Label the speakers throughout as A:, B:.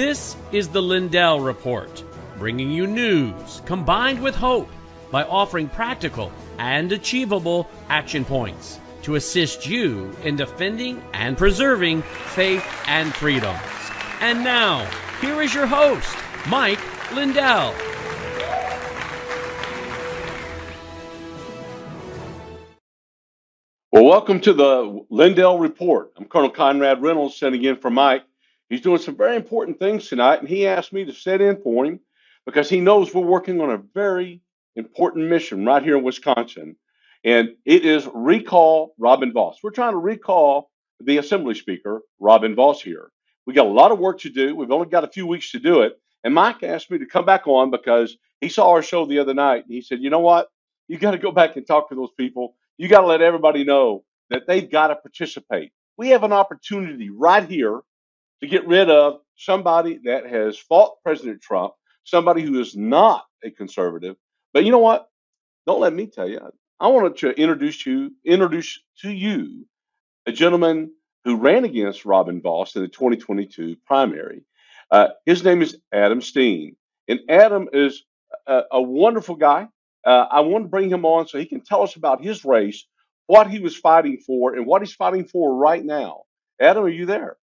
A: This is the Lindell Report, bringing you news combined with hope by offering practical and achievable action points to assist you in defending and preserving faith and freedoms. And now, here is your host, Mike Lindell.
B: Well, welcome to the Lindell Report. I'm Colonel Conrad Reynolds sending in for Mike. He's doing some very important things tonight, and he asked me to set in for him because he knows we're working on a very important mission right here in Wisconsin, and it is recall Robin Vos. We're trying to recall the Assembly Speaker, Robin Vos, here. We got a lot of work to do. We've only got a few weeks to do it. And Mike asked me to come back on because he saw our show the other night, and he said, "You know what? You got to go back and talk to those people. You got to let everybody know that they've got to participate. We have an opportunity right here to get rid of somebody that has fought President Trump, somebody who is not a conservative. But you know what? Don't let me tell you. I wanted to introduce you introduce to you a gentleman who ran against Robin Vos in the 2022 primary. Uh, his name is Adam Steen, and Adam is a, a wonderful guy. Uh, I want to bring him on so he can tell us about his race, what he was fighting for, and what he's fighting for right now. Adam, are you there?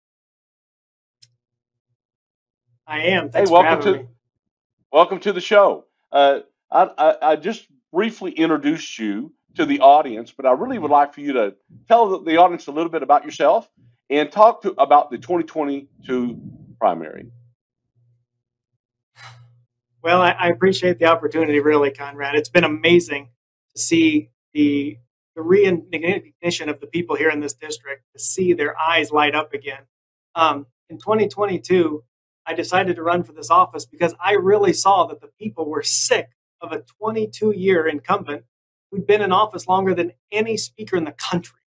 C: I am. Thanks
B: hey, welcome to
C: me.
B: welcome to the show. Uh, I, I, I just briefly introduced you to the audience, but I really would like for you to tell the, the audience a little bit about yourself and talk to about the 2022 primary.
C: Well, I, I appreciate the opportunity, really, Conrad. It's been amazing to see the the reignition of the people here in this district, to see their eyes light up again. Um, in 2022, I decided to run for this office because I really saw that the people were sick of a 22 year incumbent who'd been in office longer than any speaker in the country.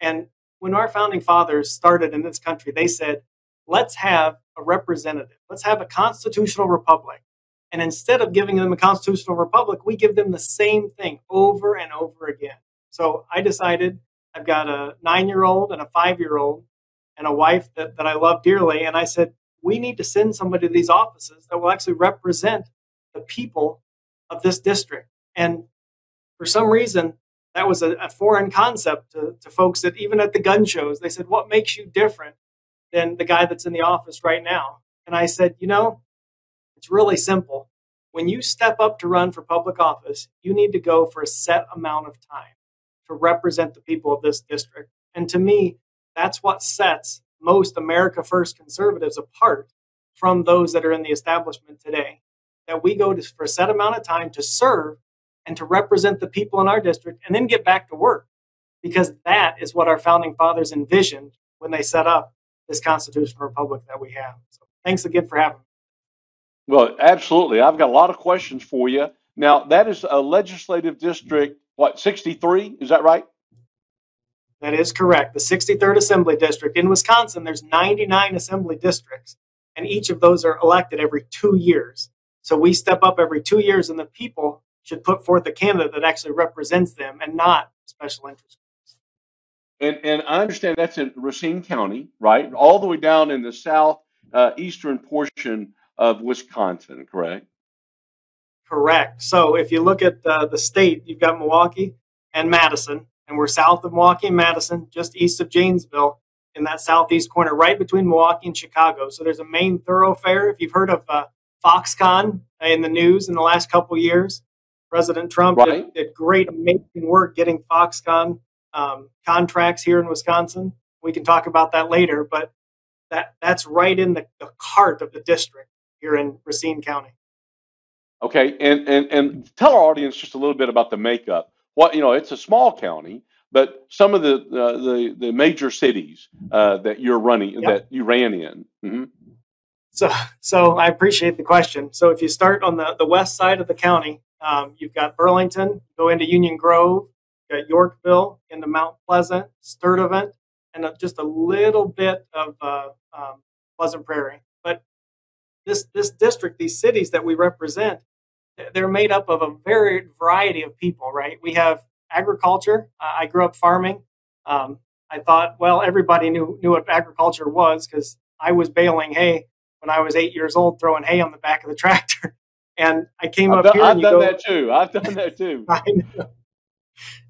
C: And when our founding fathers started in this country, they said, let's have a representative, let's have a constitutional republic. And instead of giving them a constitutional republic, we give them the same thing over and over again. So I decided I've got a nine year old and a five year old and a wife that, that I love dearly. And I said, we need to send somebody to these offices that will actually represent the people of this district. And for some reason, that was a, a foreign concept to, to folks that even at the gun shows, they said, What makes you different than the guy that's in the office right now? And I said, You know, it's really simple. When you step up to run for public office, you need to go for a set amount of time to represent the people of this district. And to me, that's what sets most America First conservatives apart from those that are in the establishment today. That we go to, for a set amount of time to serve and to represent the people in our district and then get back to work. Because that is what our founding fathers envisioned when they set up this constitutional republic that we have. So thanks again for having me.
B: Well, absolutely. I've got a lot of questions for you. Now, that is a legislative district, what, 63? Is that right?
C: That is correct. The 63rd Assembly District in Wisconsin, there's 99 assembly districts, and each of those are elected every two years. So we step up every two years, and the people should put forth a candidate that actually represents them and not special interest groups.
B: And, and I understand that's in Racine County, right? All the way down in the south uh, eastern portion of Wisconsin, correct?
C: Correct. So if you look at uh, the state, you've got Milwaukee and Madison, and we're south of Milwaukee and Madison, just east of Janesville, in that southeast corner, right between Milwaukee and Chicago. So there's a main thoroughfare. If you've heard of uh, Foxconn in the news in the last couple years, President Trump
B: Right.
C: did, did great, amazing work getting Foxconn um, contracts here in Wisconsin. We can talk about that later, but that that's right in the, the heart of the district here in Racine County.
B: Okay, and, and and tell our audience just a little bit about the makeup. What you know, it's a small county, but some of the uh, the the major cities uh, that you're running
C: Yep.
B: that you ran in. hmm
C: So, so I appreciate the question. So, if you start on the, the west side of the county, um, you've got Burlington, go into Union Grove, got Yorkville, into Mount Pleasant, Sturtevant, and just a little bit of uh, um, Pleasant Prairie. But this this district, these cities that we represent, they're made up of a varied variety of people. Right? We have agriculture. Uh, I grew up farming. Um, I thought, well, everybody knew knew what agriculture was because I was baling hay when I was eight years old throwing hay on the back of the tractor. And I came
B: I've
C: up
B: done,
C: here.
B: I've done
C: go,
B: that too. I've done that too.
C: I know.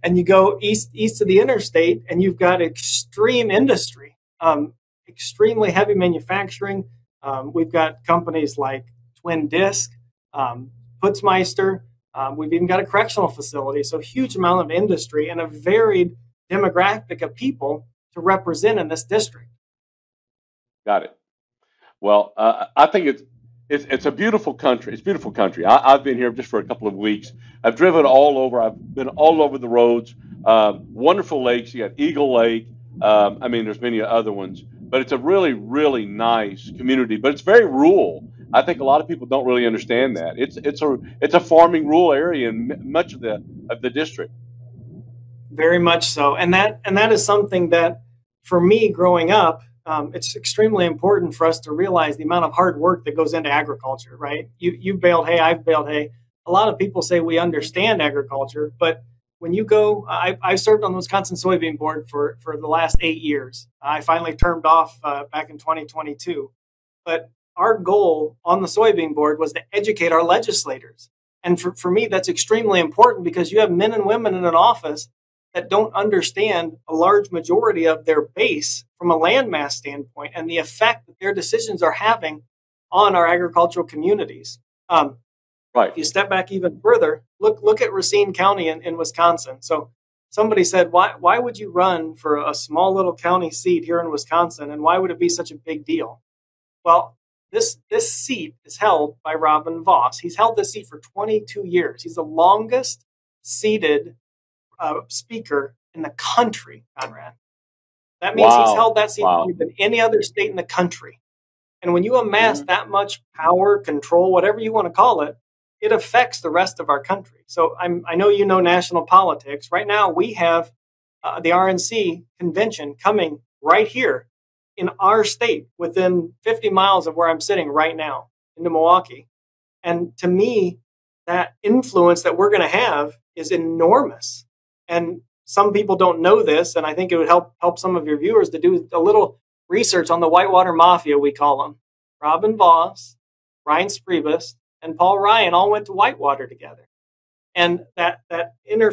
C: And you go east east of the interstate, and you've got extreme industry, um, extremely heavy manufacturing. Um, we've got companies like Twin Disc, um, Putzmeister. Um, we've even got a correctional facility. So huge amount of industry and a varied demographic of people to represent in this district.
B: Got it. Well, uh, I think it's, it's it's a beautiful country. It's a beautiful country. I, have been here just for a couple of weeks. I've driven all over. I've been all over the roads. Um, wonderful lakes. You got Eagle Lake. Um, I mean, there's many other ones, but it's a really, really nice community. But it's very rural. I think a lot of people don't really understand that. It's it's a it's a farming rural area in much of the of the district.
C: Very much so, and that and that is something that for me growing up um, it's extremely important for us to realize the amount of hard work that goes into agriculture, right? You, you've baled hay, I've baled hay. A lot of people say we understand agriculture, but when you go, I, I served on the Wisconsin Soybean Board for, for the last eight years. I finally termed off uh, back in 2022. But our goal on the Soybean Board was to educate our legislators. And for, for me, that's extremely important because you have men and women in an office that don't understand a large majority of their base from a landmass standpoint and the effect that their decisions are having on our agricultural communities. Um,
B: right.
C: If you step back even further, look look at Racine County in, in Wisconsin. So somebody said, why why would you run for a small little county seat here in Wisconsin, and why would it be such a big deal? Well, this this seat is held by Robin Vos. He's held this seat for 22 years. He's the longest seated uh, speaker in the country, Conrad. That means wow. he's held that seat wow. than any other state in the country. And when you amass mm-hmm. that much power, control, whatever you want to call it, it affects the rest of our country. So I'm, i know you know national politics. Right now, we have uh, the RNC convention coming right here in our state within 50 miles of where I'm sitting right now into Milwaukee. And to me, that influence that we're going to have is enormous. And some people don't know this, and I think it would help help some of your viewers to do a little research on the Whitewater Mafia. We call them Robin Vos, Reince Priebus, and Paul Ryan all went to Whitewater together, and that that inter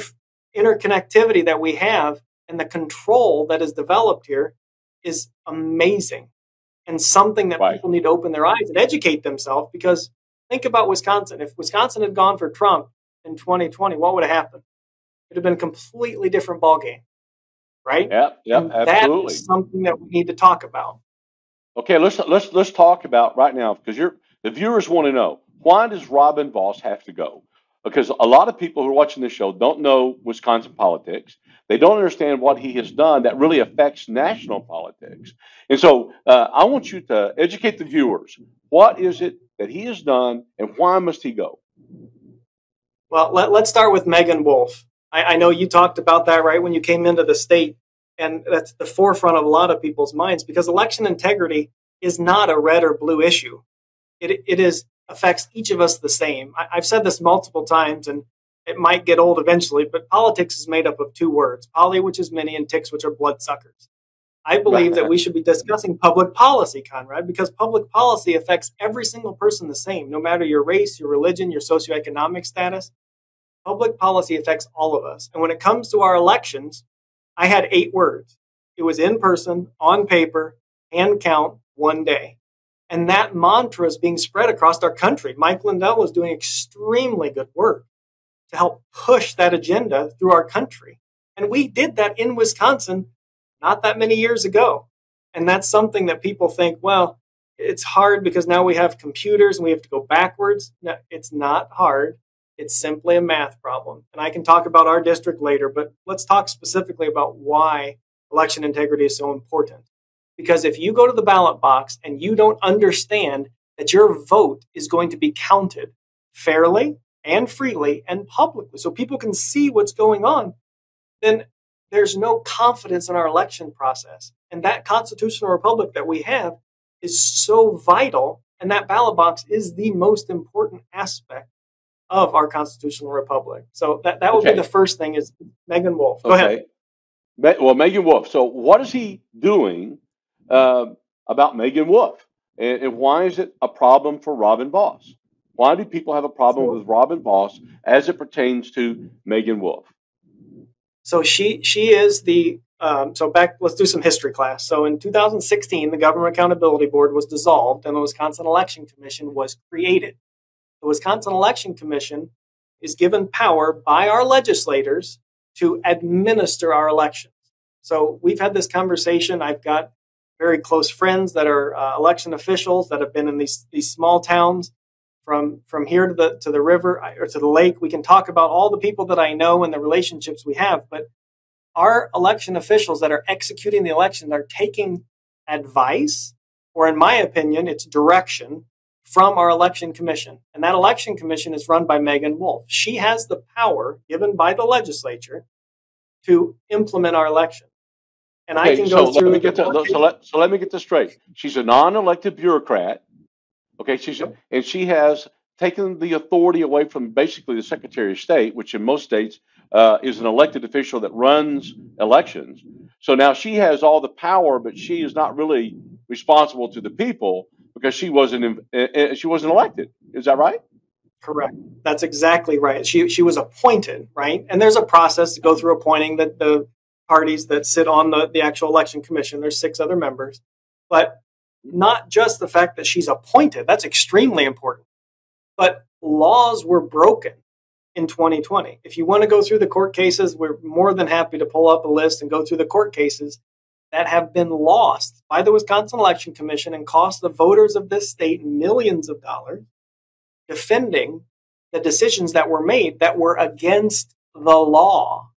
C: interconnectivity that we have and the control that is developed here is amazing and something that right. people need to open their eyes and educate themselves because think about Wisconsin. If Wisconsin had gone for Trump in 2020, what would have happened? it'd have been a completely different ballgame, right?
B: Yeah, yeah, and absolutely.
C: That is something that we need to talk about.
B: Okay, let's let's let's talk about right now because you're the viewers want to know why does Robin Vos have to go? Because a lot of people who are watching this show don't know Wisconsin politics. They don't understand what he has done that really affects national politics. And so uh, I want you to educate the viewers. What is it that he has done and why must he go?
C: Well, let, us start with Megan Wolfe. I, I know you talked about that right when you came into the state, and that's the forefront of a lot of people's minds because election integrity is not a red or blue issue. It it is affects each of us the same. I, I've said this multiple times, and it might get old eventually, but politics is made up of two words: poly, which is many, and ticks, which are bloodsuckers. I believe that we should be discussing public policy, Conrad, because public policy affects every single person the same, no matter your race, your religion, your socioeconomic status. Public policy affects all of us. And when it comes to our elections, I had eight words. It was in person, on paper, hand count, one day. And that mantra is being spread across our country. Mike Lindell is doing extremely good work to help push that agenda through our country. And we did that in Wisconsin not that many years ago. And that's something that people think, well, it's hard because now we have computers and we have to go backwards. No, it's not hard. It's simply a math problem. And I can talk about our district later, but let's talk specifically about why election integrity is so important. Because if you go to the ballot box and you don't understand that your vote is going to be counted fairly and freely and publicly so people can see what's going on, then there's no confidence in our election process. And that constitutional republic that we have is so vital. And that ballot box is the most important aspect of our constitutional republic. So that, that would okay. be the first thing is Megan Wolfe. Go okay.
B: ahead. Well, Megan Wolfe. So what is he doing uh, about Megan Wolfe? And, and why is it a problem for Robin Vos? Why do people have a problem with Robin Vos as it pertains to Megan Wolfe?
C: So she she is the um, so back let's do some history class. So in 2016, the Government Accountability Board was dissolved and the Wisconsin Election Commission was created. The Wisconsin Election Commission is given power by our legislators to administer our elections. So we've had this conversation. I've got very close friends that are uh, election officials that have been in these these small towns from from here to the to the river or to the lake. We can talk about all the people that I know and the relationships we have, but our election officials that are executing the election are taking advice, or in my opinion, it's direction from our election commission. And that election commission is run by Megan Wolfe. She has the power given by the legislature to implement our election.
B: And okay, I can go so through. Let me get to, so, let, so let me get this straight. She's a non-elected bureaucrat Okay, she's yep. and she has taken the authority away from basically the Secretary of State, which in most states uh, is an elected official that runs elections. So now she has all the power, but she is not really responsible to the people because she wasn't uh, she wasn't elected. Is that right?
C: Correct. That's exactly right. She she was appointed, right? And there's a process to go through appointing the, the parties that sit on the, the actual election commission. There's six other members. But not just the fact that she's appointed, that's extremely important, but laws were broken in 2020. If you want to go through the court cases, we're more than happy to pull up a list and go through the court cases that have been lost by the Wisconsin Election Commission and cost the voters of this state millions of dollars defending the decisions that were made that were against the law.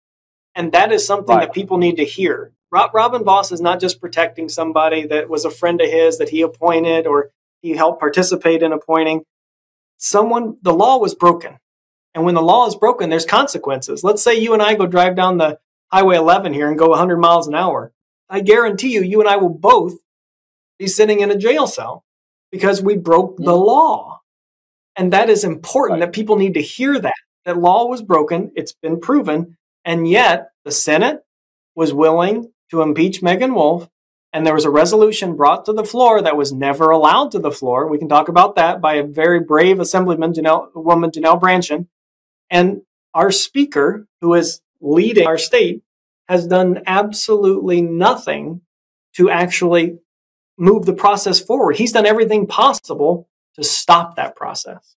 C: And that is something right. that people need to hear. Rob, Robin Vos is not just protecting somebody that was a friend of his that he appointed or he helped participate in appointing. Someone, the law was broken. And when the law is broken, there's consequences. Let's say you and I go drive down the Highway 11 here and go 100 miles an hour. I guarantee you, you and I will both be sitting in a jail cell because we broke the mm. law. And that is important right. that people need to hear that. That law was broken, it's been proven, and yet the Senate was willing to impeach Megan Wolfe, and there was a resolution brought to the floor that was never allowed to the floor. We can talk about that by a very brave Assemblyman, Janel, woman Janel Brandtjen. And our speaker, who is leading our state, has done absolutely nothing to actually move the process forward. He's done everything possible to stop that process.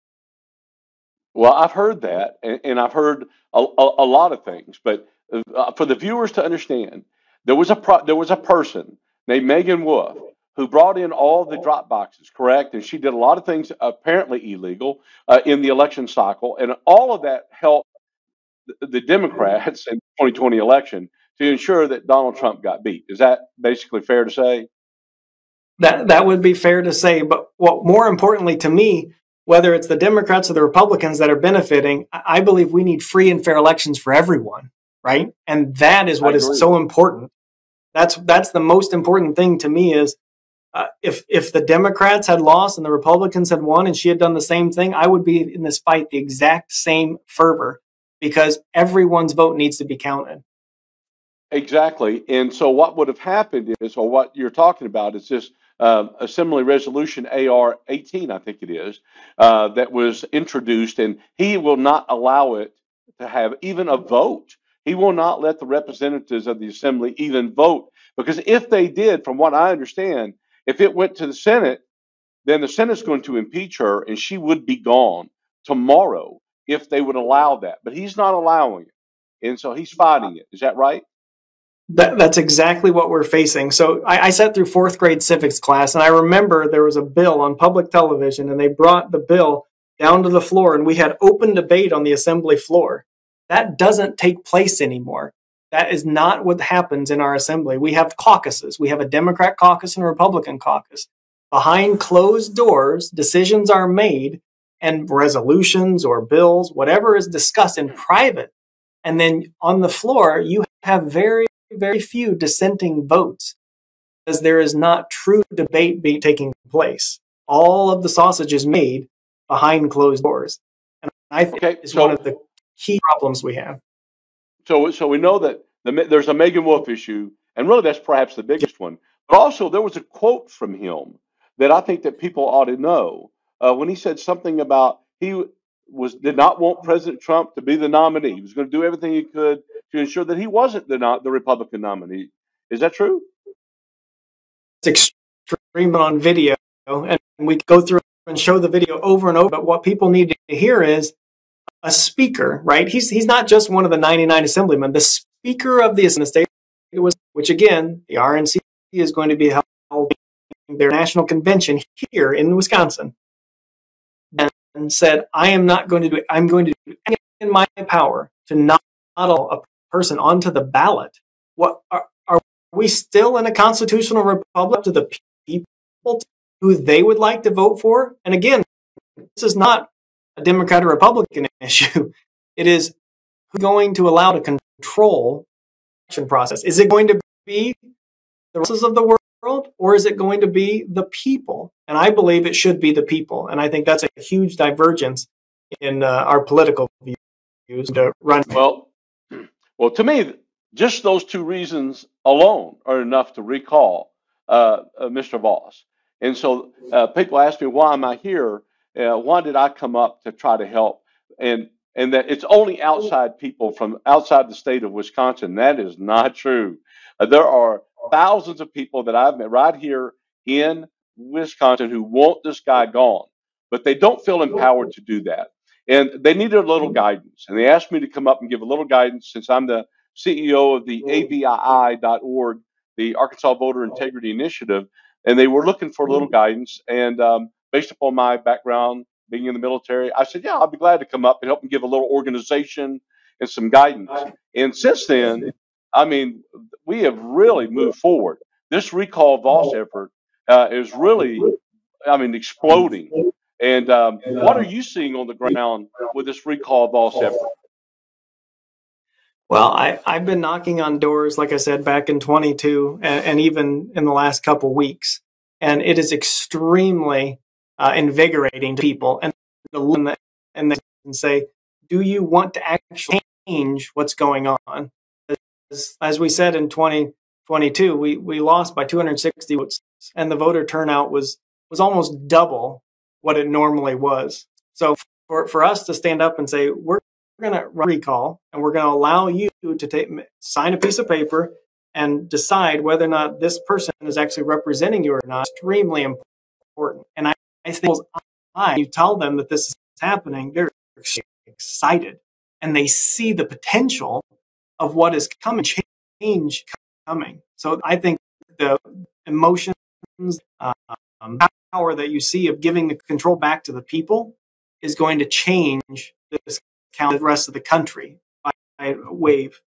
B: Well, I've heard that, and, and I've heard a, a, a, lot of things, but uh, for the viewers to understand, there was a pro- there was a person named Megan Wolfe who brought in all the drop boxes, correct? And she did a lot of things apparently illegal uh, in the election cycle, and all of that helped the Democrats in the 2020 election to ensure that Donald Trump got beat. Is that basically fair to say?
C: That that would be fair to say, but what more importantly to me, whether it's the Democrats or the Republicans that are benefiting, I believe we need free and fair elections for everyone right? And that is what is so important. That's that's the most important thing to me is uh, if if the Democrats had lost and the Republicans had won and she had done the same thing, I would be in this fight the exact same fervor because everyone's vote needs to be counted.
B: Exactly. And so what would have happened is, or what you're talking about is this uh, Assembly Resolution AR 18, I think it is, uh, that was introduced, and he will not allow it to have even a vote he will not let the representatives of the assembly even vote because if they did, from what I understand, if it went to the Senate, then the Senate's going to impeach her and she would be gone tomorrow if they would allow that. But he's not allowing it. And so he's fighting it. Is that right?
C: That, that's exactly what we're facing. So I, I sat through fourth grade civics class, and I remember there was a bill on public television, and they brought the bill down to the floor, and we had open debate on the assembly floor. That doesn't take place anymore. That is not what happens in our assembly. We have caucuses. We have a Democrat caucus and a Republican caucus. Behind closed doors, decisions are made and resolutions or bills, whatever is discussed in private. And then on the floor, you have very, very few dissenting votes because there is not true debate being taking place. All of the sausage is made behind closed doors. And I think okay, it's so one of the key problems we have.
B: So, so we know that the, there's a Megan Wolfe issue, and really that's perhaps the biggest one. But also, there was a quote from him that I think that people ought to know. Uh, when he said something about he was did not want President Trump to be the nominee, he was going to do everything he could to ensure that he wasn't the not the Republican nominee. Is that true?
C: It's extreme on video, and we go through and show the video over and over. But what people need to hear is a speaker, right? He's he's not just one of the 99 assemblymen. The speaker of the state was, which again, the RNC is going to be held their national convention here in Wisconsin, and said, "I am not going to do. It. I'm going to do anything in my power to not model a person onto the ballot." What are, are we still in a constitutional republic to the people who they would like to vote for? And again, this is not a Democrat or Republican issue. It is going to allow to control the election process. Is it going to be the rest of the world or is it going to be the people? And I believe it should be the people. And I think that's a huge divergence in uh, our political views to run.
B: Well, well, to me, just those two reasons alone are enough to recall uh, uh, Mr. Vos. And so uh, people ask me, why am I here? Uh, why did I come up to try to help? And and that it's only outside people from outside the state of Wisconsin. That is not true. Uh, there are thousands of people that I've met right here in Wisconsin who want this guy gone, but they don't feel empowered to do that. And they needed a little guidance. And they asked me to come up and give a little guidance since I'm the CEO of the AVII.org, the Arkansas Voter Integrity Initiative. And they were looking for a little guidance. And um, based upon my background being in the military, I said, yeah, I'll be glad to come up and help them give a little organization and some guidance. And since then, I mean, we have really moved forward. This recall Vos effort uh, is really, I mean, exploding. And um, what are you seeing on the ground with this recall Vos effort?
C: Well, I, I've been knocking on doors, like I said, back in 22 and, and even in the last couple weeks. And it is extremely uh, invigorating to people and and they and say, do you want to actually change what's going on? As, as we said in 2022, we, we lost by 260 votes, and the voter turnout was was almost double what it normally was. So for, for us to stand up and say, we're going to recall and we're going to allow you to take, sign a piece of paper and decide whether or not this person is actually representing you or not, extremely important. And I, I think you tell them that this is happening, they're excited and they see the potential of what is coming, change coming. So I think the emotions, um, power that you see of giving the control back to the people is going to change this count the rest of the country by wave.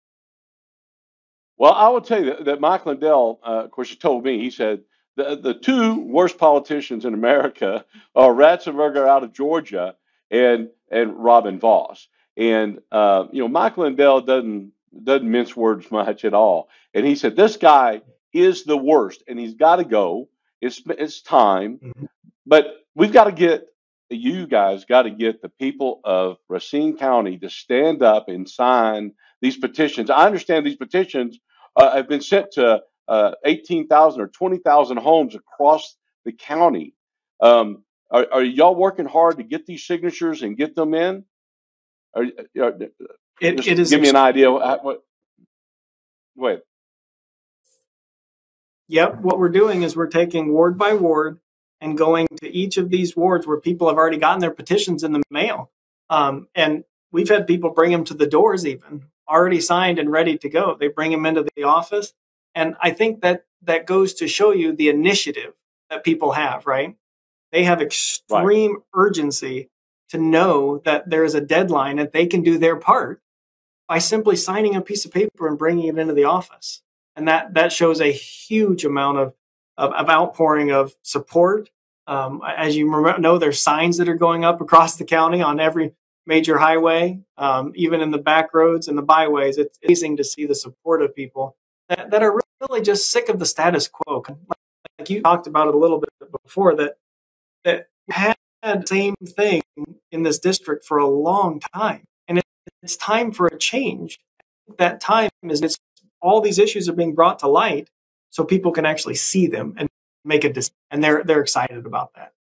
B: Well, I will tell you that, that Mike Lindell, uh, of course, told me, he said, the, the two worst politicians in America are Raffensperger out of Georgia and and Robin Vos. And uh, you know, Mike Lindell doesn't doesn't mince words much at all. And he said, This guy is the worst and he's got to go. It's it's time. Mm-hmm. But we've got to get you guys got to get the people of Racine County to stand up and sign these petitions. I understand these petitions uh, have been sent to uh, 18,000 or 20,000 homes across the county. Um, are, are, y'all working hard to get these signatures and get them in? Are, are, uh, it, it is give me an idea. What, what, wait.
C: Yep. What we're doing is we're taking ward by ward and going to each of these wards where people have already gotten their petitions in the mail. Um, and we've had people bring them to the doors, even already signed and ready to go. They bring them into the office and I think that that goes to show you the initiative that people have, right? They have extreme right. urgency to know that there is a deadline that they can do their part by simply signing a piece of paper and bringing it into the office. And that, that shows a huge amount of, of, of outpouring of support. Um, as you know, there's signs that are going up across the county on every major highway, um, even in the back roads and the byways. It's amazing to see the support of people that, that are really just sick of the status quo. Like you talked about it a little bit before, that that had the same thing in this district for a long time, and it's time for a change. That time is it's all these issues are being brought to light, so people can actually see them and make a decision. And they're they're excited about that.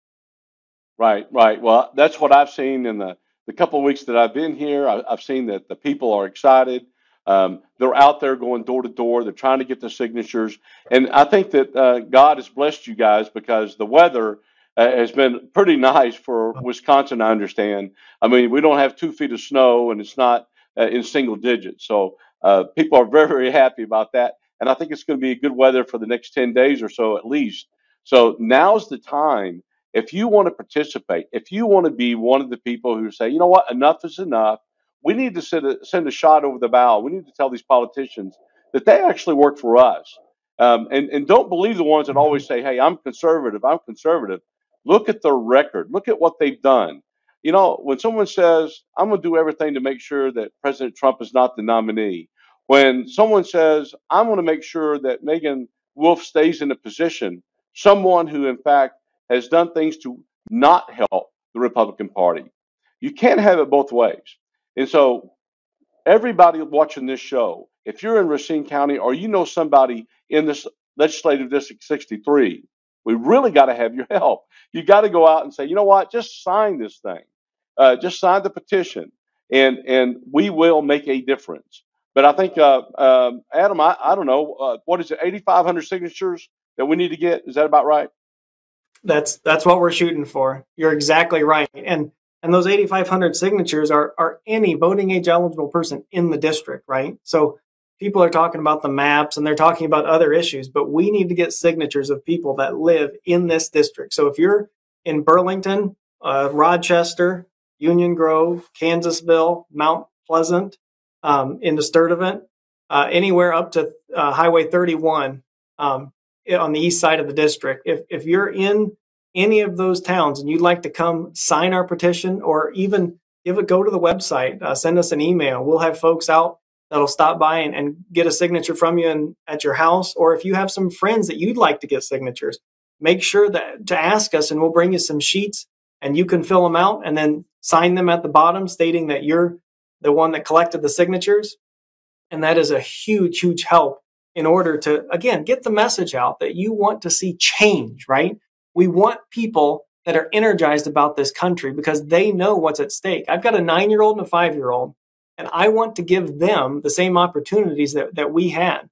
B: Right, right. Well, that's what I've seen in the the couple of weeks that I've been here. I, have seen that the people are excited. Um, they're out there going door to door. They're trying to get the signatures, and I think that uh, God has blessed you guys because the weather uh, has been pretty nice for Wisconsin. I understand. I mean, we don't have two feet of snow, and it's not uh, in single digits. So uh, people are very, very happy about that. And I think it's going to be good weather for the next 10 days or so at least. So now's the time. If you want to participate, if you want to be one of the people who say, you know what, enough is enough, we need to send a, send a shot over the bow. We need to tell these politicians that they actually work for us. Um, and, and don't believe the ones that always say, hey, I'm conservative, I'm conservative. Look at their record, look at what they've done. You know, when someone says, I'm going to do everything to make sure that President Trump is not the nominee, when someone says, I'm going to make sure that Megan Wolfe stays in a position, someone who, in fact, has done things to not help the Republican Party. You can't have it both ways. And so, everybody watching this show, if you're in Racine County or you know somebody in this legislative district 63, we really got to have your help. You got to go out and say, you know what, just sign this thing, uh, just sign the petition, and and we will make a difference. But I think, uh, um, Adam, I, I don't know, uh, what is it, 8,500 signatures that we need to get? Is that about right?
C: That's that's what we're shooting for. You're exactly right. And and those 8,500 signatures are are any voting age eligible person in the district, right? So people are talking about the maps and they're talking about other issues, but we need to get signatures of people that live in this district. So if you're in Burlington, uh, Rochester, Union Grove, Kansasville, Mount Pleasant, um, into Sturtevant, uh, anywhere up to uh, Highway 31 um, on the east side of the district. If, if you're in any of those towns and you'd like to come sign our petition or even give it, go to the website, uh, send us an email. We'll have folks out that'll stop by and, and get a signature from you in, at your house. Or if you have some friends that you'd like to get signatures, make sure that to ask us and we'll bring you some sheets and you can fill them out and then sign them at the bottom stating that you're the one that collected the signatures. And that is a huge, huge help in order to, again, get the message out that you want to see change, right? We want people that are energized about this country because they know what's at stake. I've got a nine year old and a five year old, and I want to give them the same opportunities that, that we had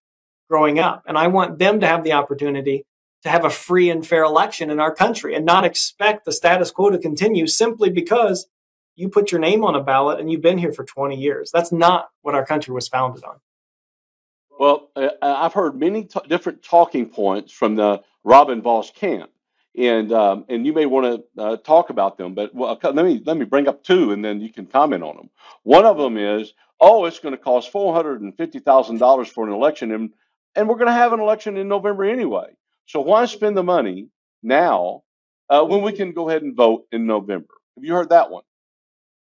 C: growing up. And I want them to have the opportunity to have a free and fair election in our country and not expect the status quo to continue simply because you put your name on a ballot and you've been here for 20 years. That's not what our country was founded on.
B: Well, uh, I've heard many t- different talking points from the Robin Vos camp, and um, and you may want to uh, talk about them. But well, let me let me bring up two, and then you can comment on them. One of them is, oh, it's going to cost four hundred and fifty thousand dollars for an election, and and we're going to have an election in November anyway. So why spend the money now uh, when we can go ahead and vote in November? Have you heard that one?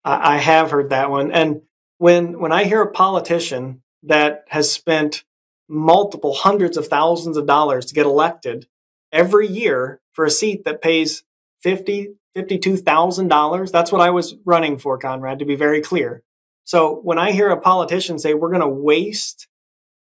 C: I, I have heard that one. And when when I hear a politician that has spent multiple hundreds of thousands of dollars to get elected every year for a seat that pays fifty fifty-two thousand dollars. That's what I was running for, Conrad. To be very clear. So when I hear a politician say we're going to waste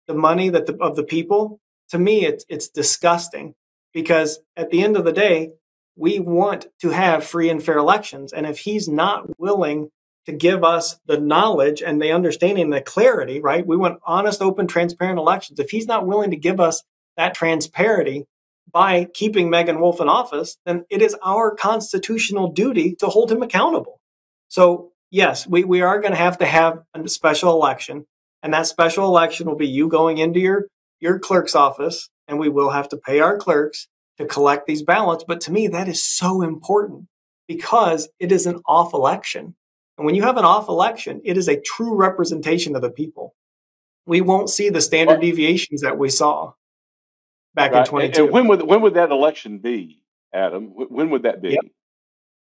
C: the money that the, of the people, to me it's it's disgusting because at the end of the day, we want to have free and fair elections. And if he's not willing to give us the knowledge and the understanding, the clarity, right? We want honest, open, transparent elections. If he's not willing to give us that transparency by keeping Megan Wolfe in office, then it is our constitutional duty to hold him accountable. So, yes, we, we are going to have to have a special election. And that special election will be you going into your, your clerk's office, and we will have to pay our clerks to collect these ballots. But to me, that is so important because it is an off election. And when you have an off election, it is a true representation of the people. We won't see the standard deviations that we saw back right. in 22.
B: And when would when would that election be, Adam? When would that be? Yep.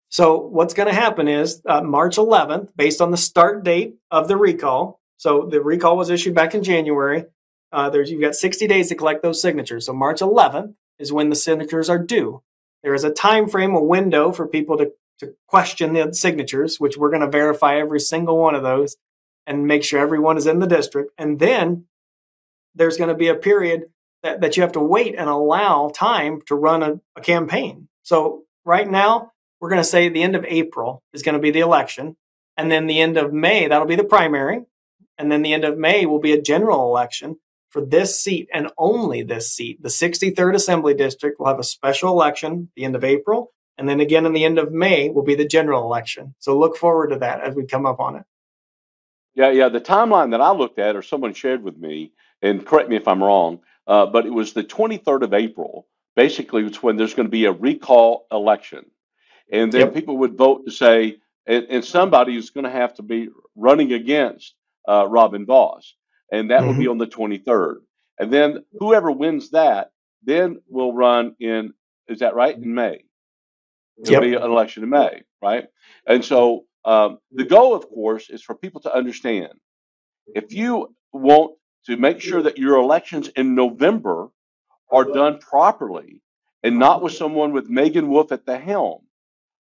C: So what's going to happen is uh, March 11th, based on the start date of the recall. So the recall was issued back in January. Uh, there's you've got 60 days to collect those signatures. So March 11th is when the signatures are due. There is a time frame, a window for people to, to question the signatures, which we're going to verify every single one of those and make sure everyone is in the district. And then there's going to be a period that, that you have to wait and allow time to run a, a campaign. So right now, we're going to say the end of April is going to be the election. And then the end of May, that'll be the primary. And then the end of May will be a general election for this seat and only this seat. The 63rd Assembly District will have a special election the end of April. And then again in the end of May will be the general election. So look forward to that as we come up on it.
B: Yeah, yeah. The timeline that I looked at, or someone shared with me, and correct me if I'm wrong, uh, but it was the 23rd of April. Basically, it's when there's going to be a recall election, and then yep. people would vote to say, and, and somebody is going to have to be running against uh, Robin Vos, and that mm-hmm. will be on the 23rd. And then whoever wins that, then will run in. Is that right? In May. It'll yep. be an election in May, right? And so um, the goal, of course, is for people to understand if you want to make sure that your elections in November are done properly and not with someone with Megan Wolfe at the helm,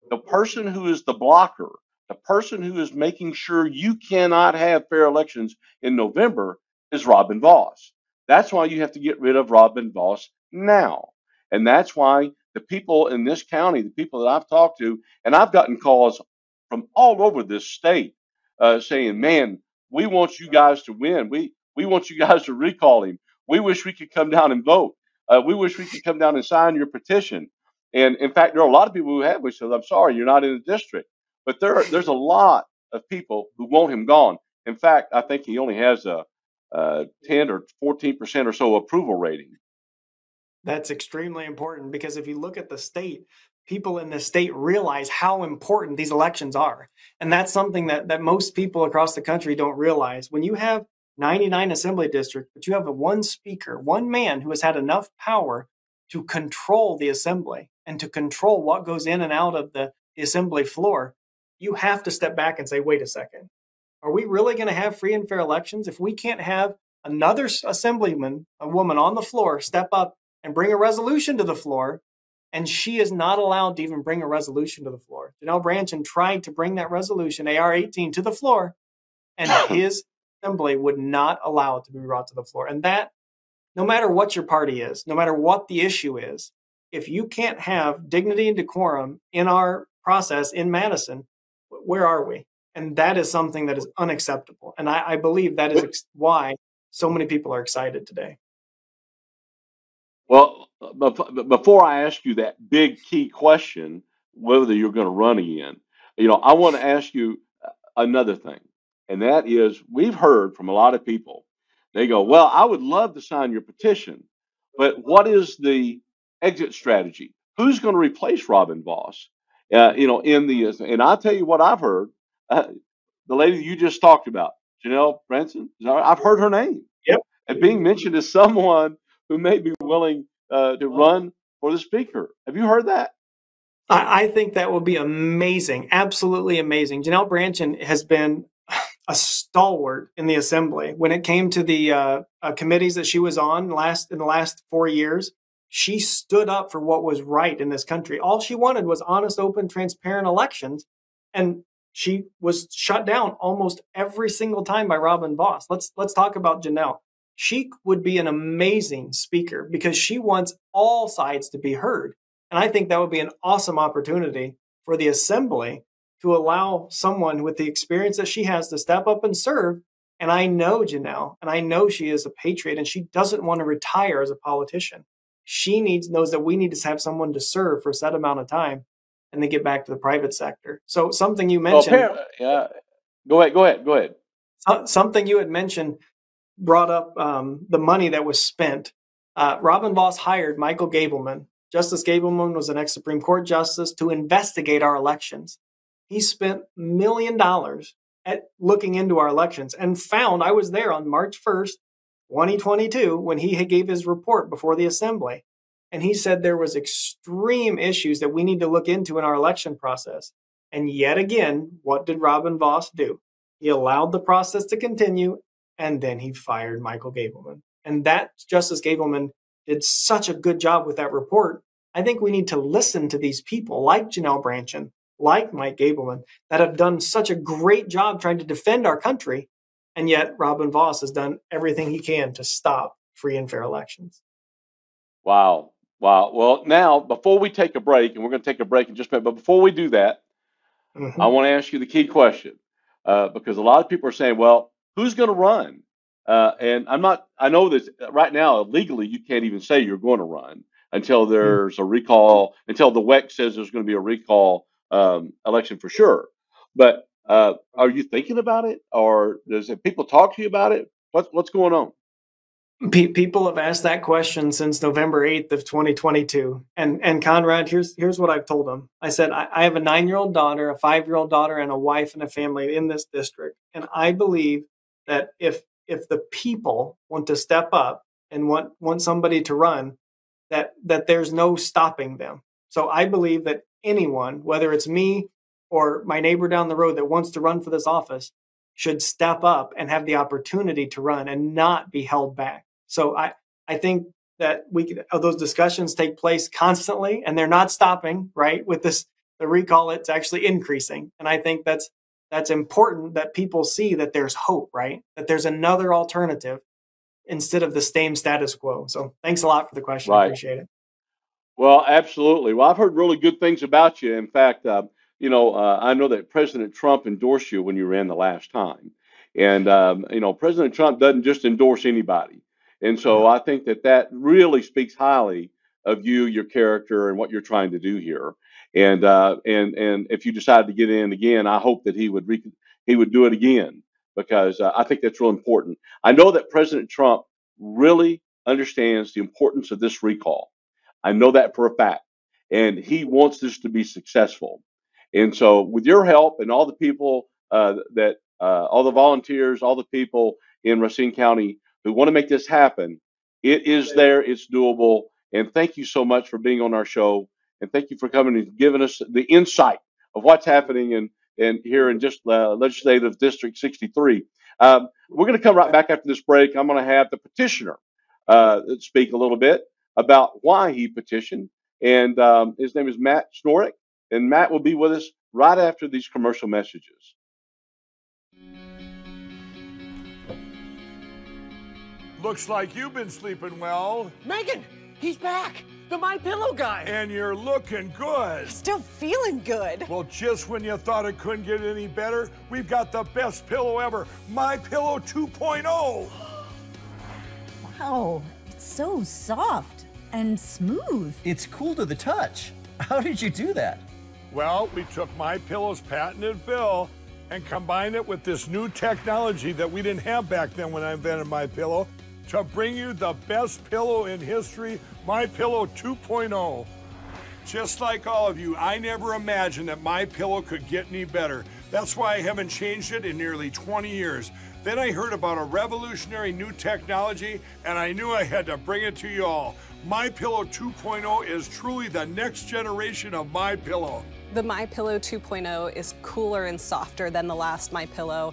B: the person who is the blocker, the person who is making sure you cannot have fair elections in November is Robin Vos. That's why you have to get rid of Robin Vos now. And that's why the people in this county, the people that I've talked to, and I've gotten calls from all over this state uh, saying, "Man, we want you guys to win. We we want you guys to recall him. We wish we could come down and vote. Uh, we wish we could come down and sign your petition." And in fact, there are a lot of people who have. We said, "I'm sorry, you're not in the district," but there are, there's a lot of people who want him gone. In fact, I think he only has a, a 10 or 14 percent or so approval rating.
C: That's extremely important because if you look at the state, people in the state realize how important these elections are. And that's something that, that most people across the country don't realize. When you have 99 assembly district, but you have a one speaker, one man who has had enough power to control the assembly and to control what goes in and out of the, the assembly floor, you have to step back and say, wait a second. Are we really going to have free and fair elections if we can't have another assemblyman, a woman on the floor, step up and bring a resolution to the floor and she is not allowed to even bring a resolution to the floor. Janel Brandtjen tried to bring that resolution, AR 18, to the floor, and his assembly would not allow it to be brought to the floor. And that, no matter what your party is, no matter what the issue is, if you can't have dignity and decorum in our process in Madison, where are we? And that is something that is unacceptable. And I, I believe that is why so many people are excited today.
B: Well, before I ask you that big key question, whether you're going to run again, you know, I want to ask you uh, another thing, and that is we've heard from a lot of people. They go, "Well, I would love to sign your petition, but what is the exit strategy? Who's going to replace Robin Vos?" Uh, you know, in the and I'll tell you what I've heard. Uh, the lady you just talked about, Janel Brandtjen, I've heard her name.
C: Yep.
B: And being mentioned as someone who may be willing uh, to run for the speaker. Have you heard that?
C: I, think that would be amazing, absolutely amazing. Janel Brandtjen has been a stalwart in the assembly when it came to the uh, uh, committees that she was on last in the last four years. She stood up for what was right in this country. All she wanted was honest, open, transparent elections, and she was shut down almost every single time by Robin Vos. Let's let's talk about Janel. she would be an amazing speaker because she wants all sides to be heard. And I think that would be an awesome opportunity for the assembly to allow someone with the experience that she has to step up and serve. And I know Janel, and I know she is a patriot, and she doesn't want to retire as a politician. She needs knows that we need to have someone to serve for a set amount of time, and then get back to the private sector. So something you mentioned. Well,
B: yeah, go ahead. Go ahead. Go ahead.
C: Something you had mentioned brought up um, the money that was spent. Uh, Robin Vos hired Michael Gableman. Justice Gableman was an ex Supreme Court justice to investigate our elections. He spent million dollars at looking into our elections and found I was there on March 1st, 2022, when he gave his report before the assembly. And he said there was extreme issues that we need to look into in our election process. And yet again, what did Robin Vos do? He allowed the process to continue and then he fired Michael Gableman. And that Justice Gableman did such a good job with that report. I think we need to listen to these people like Janel Brandtjen, like Mike Gableman, that have done such a great job trying to defend our country. And yet Robin Vos has done everything he can to stop free and fair elections.
B: Wow. Wow. Well, now, before we take a break, and we're going to take a break in just a minute, but before we do that, mm-hmm. I want to ask you the key question uh, because a lot of people are saying, well, who's going to run? Uh, and I'm not, I know that right now, legally, you can't even say you're going to run until hmm. there's a recall, until the WEC says there's going to be a recall um, election for sure. But uh, are you thinking about it, or does it, people talk to you about it? What's what's going on?
C: people have asked that question since November 8th of 2022. And and Conrad, here's here's what I've told them. I said I, I have a nine-year-old daughter, a five-year-old daughter, and a wife and a family in this district. And I believe that if if the people want to step up and want want somebody to run, that that there's no stopping them. So I believe that anyone, whether it's me or my neighbor down the road that wants to run for this office, should step up and have the opportunity to run and not be held back. So I, I think that we could, uh, those discussions take place constantly and they're not stopping, right? With this, the recall, it's actually increasing. And I think that's, that's important that people see that there's hope, right? That there's another alternative instead of the same status quo. So thanks a lot for the question. Right. I appreciate it.
B: Well, absolutely. Well, I've heard really good things about you. In fact, uh, you know, uh, I know that President Trump endorsed you when you ran the last time. And, um, you know, President Trump doesn't just endorse anybody. And so I think that that really speaks highly of you, your character, and what you're trying to do here. And uh, and and if you decide to get in again, I hope that he would re- he would do it again because uh, I think that's real important. I know that President Trump really understands the importance of this recall. I know that for a fact, and he wants this to be successful. And so, with your help and all the people uh, that, uh, all the volunteers, all the people in Racine County who want to make this happen, it is there, it's doable. And thank you so much for being on our show. And thank you for coming and giving us the insight of what's happening in, in here in just uh, Legislative District 63. Um, we're going to come right back after this break. I'm going to have the petitioner uh, speak a little bit about why he petitioned. And um, his name is Matt Snorek. And Matt will be with us right after these commercial messages.
D: Looks like you've been sleeping well.
E: Megan, he's back. The My Pillow guy.
D: And you're looking good.
F: Still feeling good.
D: Well, just when you thought it couldn't get any better, we've got the best pillow ever, My Pillow 2.0.
F: Wow, it's so soft and smooth.
G: It's cool to the touch. How did you do that?
D: Well, we took My Pillow's patented fill and combined it with this new technology that we didn't have back then when I invented My Pillow to bring you the best pillow in history, My Pillow 2.0. Just like all of you, I never imagined that My Pillow could get any better. That's why I haven't changed it in nearly 20 years. Then I heard about a revolutionary new technology and I knew I had to bring it to you all. My Pillow 2.0 is truly the next generation of My Pillow.
H: The My Pillow 2.0 is cooler and softer than the last My Pillow.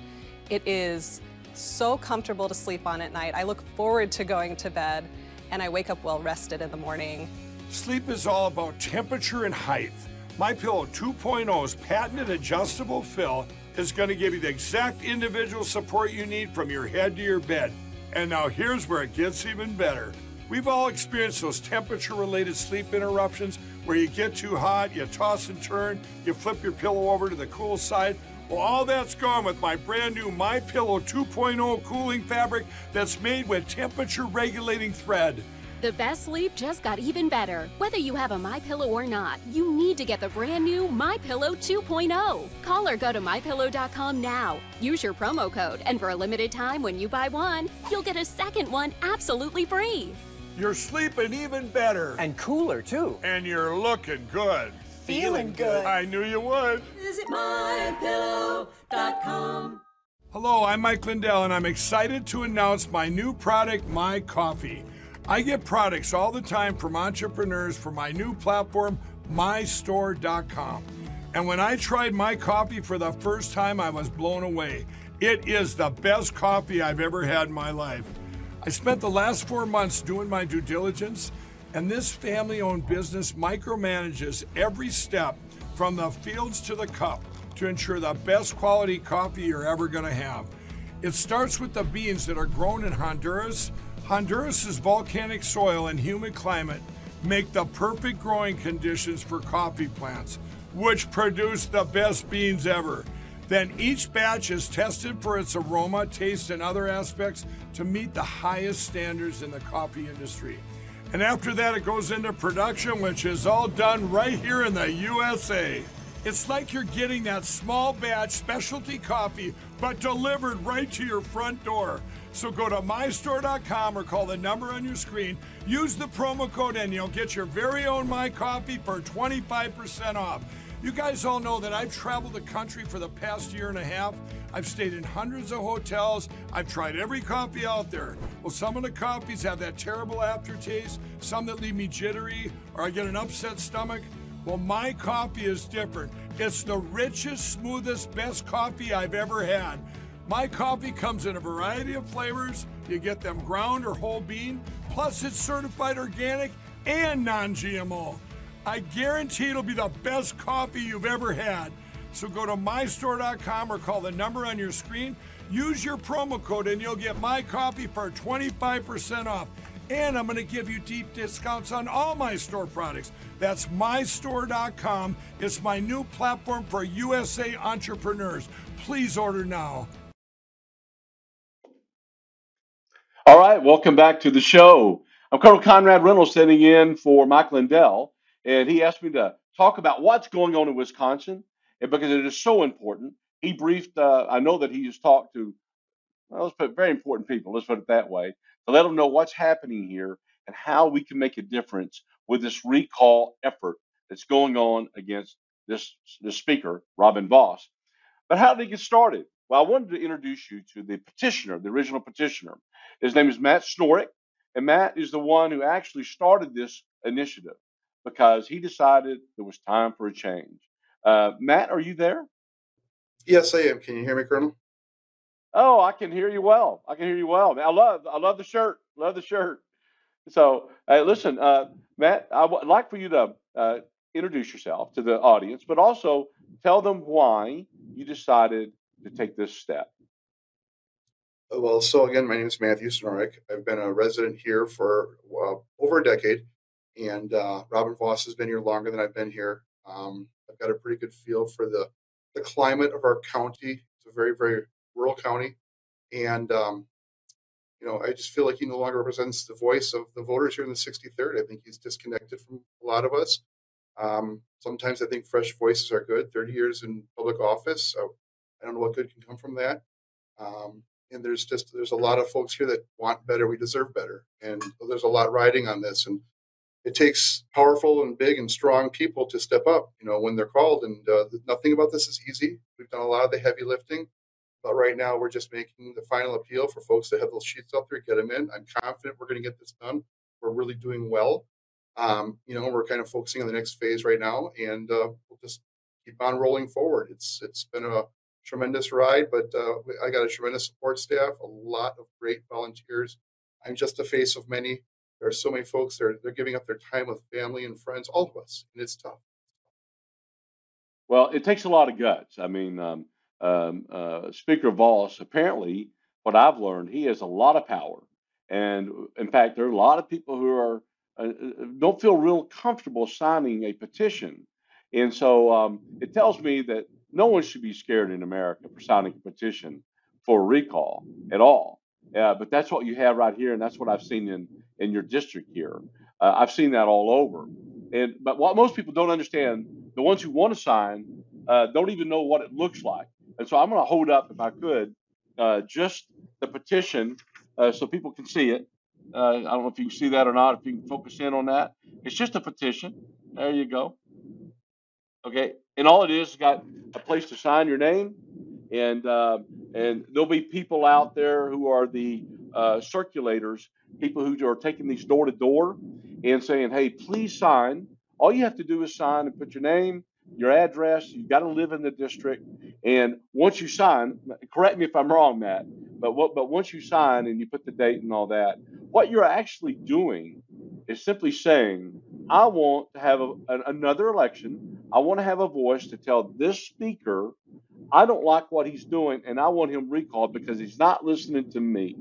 H: It is so comfortable to sleep on at night. I look forward to going to bed and I wake up well rested in the morning.
D: Sleep is all about temperature and height. My Pillow 2.0's patented adjustable fill is going to give you the exact individual support you need from your head to your bed. And now here's where it gets even better. We've all experienced those temperature related sleep interruptions where you get too hot, you toss and turn, you flip your pillow over to the cool side. Well, all that's gone with my brand new My Pillow 2.0 cooling fabric that's made with temperature regulating thread.
I: The best sleep just got even better. Whether you have a My Pillow or not, you need to get the brand new My Pillow 2.0. Call or go to mypillow.com now. Use your promo code, and for a limited time, when you buy one, you'll get a second one absolutely free.
D: You're sleeping even better.
E: And cooler, too.
D: And you're looking good.
E: Feeling good.
D: I knew you would.
J: Visit mypillow.com.
D: Hello, I'm Mike Lindell, and I'm excited to announce my new product, My Coffee. I get products all the time from entrepreneurs for my new platform, mystore.com. And when I tried my coffee for the first time, I was blown away. It is the best coffee I've ever had in my life. I spent the last four months doing my due diligence, and this family owned business micromanages every step from the fields to the cup to ensure the best quality coffee you're ever going to have. It starts with the beans that are grown in Honduras, Honduras's volcanic soil and humid climate make the perfect growing conditions for coffee plants, which produce the best beans ever. Then each batch is tested for its aroma, taste, and other aspects to meet the highest standards in the coffee industry. And after that, it goes into production, which is all done right here in the USA. It's like you're getting that small batch specialty coffee, but delivered right to your front door. So go to mystore.com or call the number on your screen. Use the promo code and you'll get your very own My Coffee for 25% off. You guys all know that I've traveled the country for the past year and a half. I've stayed in hundreds of hotels. I've tried every coffee out there. Well, some of the coffees have that terrible aftertaste, some that leave me jittery, or I get an upset stomach. Well, my coffee is different. It's the richest, smoothest, best coffee I've ever had. My coffee comes in a variety of flavors. You get them ground or whole bean, plus it's certified organic and non GMO. I guarantee it'll be the best coffee you've ever had. So go to mystore.com or call the number on your screen. Use your promo code and you'll get my coffee for 25% off. And I'm going to give you deep discounts on all my store products. That's mystore.com. It's my new platform for USA entrepreneurs. Please order now.
B: All right, welcome back to the show. I'm Colonel Conrad Reynolds sitting in for Mike Lindell, and he asked me to talk about what's going on in Wisconsin, and because it is so important. He briefed. Uh, I know that he has talked to, well, let's put very important people. Let's put it that way to let them know what's happening here and how we can make a difference with this recall effort that's going on against this this speaker, Robin Vos. But how did it get started? Well, I wanted to introduce you to the petitioner, the original petitioner. His name is Matt Snorek, and Matt is the one who actually started this initiative because he decided it was time for a change. Uh, Matt, are you there?
J: Yes, I am. Can you hear me, Colonel?
B: Oh, I can hear you well. I can hear you well. I love, I love the shirt. Love the shirt. So, hey, listen, uh, Matt, I would like for you to uh, introduce yourself to the audience, but also tell them why you decided to take this step.
J: Well, so again, my name is Matthew Snorek. I've been a resident here for uh, over a decade, and uh, Robin Vos has been here longer than I've been here. Um, I've got a pretty good feel for the the climate of our county. It's a very, very rural county, and um, you know, I just feel like he no longer represents the voice of the voters here in the 63rd. I think he's disconnected from a lot of us. Um, sometimes I think fresh voices are good. 30 years in public office, so I don't know what good can come from that. Um, and there's just there's a lot of folks here that want better. We deserve better, and there's a lot riding on this. And it takes powerful and big and strong people to step up. You know when they're called, and uh, nothing about this is easy. We've done a lot of the heavy lifting, but right now we're just making the final appeal for folks to have those sheets out there, get them in. I'm confident we're going to get this done. We're really doing well. Um, you know, we're kind of focusing on the next phase right now, and uh, we'll just keep on rolling forward. It's it's been a tremendous ride, but uh, I got a tremendous support staff, a lot of great volunteers. I'm just a face of many. There are so many folks that are they're giving up their time with family and friends, all of us, and it's tough.
B: Well, it takes a lot of guts. I mean, um, um, uh, Speaker Vos, apparently, what I've learned, he has a lot of power. And in fact, there are a lot of people who are uh, uh don't feel real comfortable signing a petition. And so um, it tells me that no one should be scared in America for signing a petition for recall at all. Uh, but that's what you have right here, and that's what I've seen in in your district here. Uh, I've seen that all over. And but what most people don't understand, the ones who want to sign uh, don't even know what it looks like. And so I'm going to hold up, if I could, uh, just the petition uh, so people can see it. Uh, I don't know if you can see that or not. If you can focus in on that, it's just a petition. There you go. Okay, and all it is is got a place to sign your name, and and there'll be people out there who are the uh, circulators, people who are taking these door to door and saying, "Hey, please sign." All you have to do is sign and put your name, your address. You've got to live in the district, and once you sign, correct me if I'm wrong, Matt. But what? But once you sign and you put the date and all that, what you're actually doing is simply saying, I want to have a, another election. I want to have a voice to tell this speaker, I don't like what he's doing, and I want him recalled because he's not listening to me.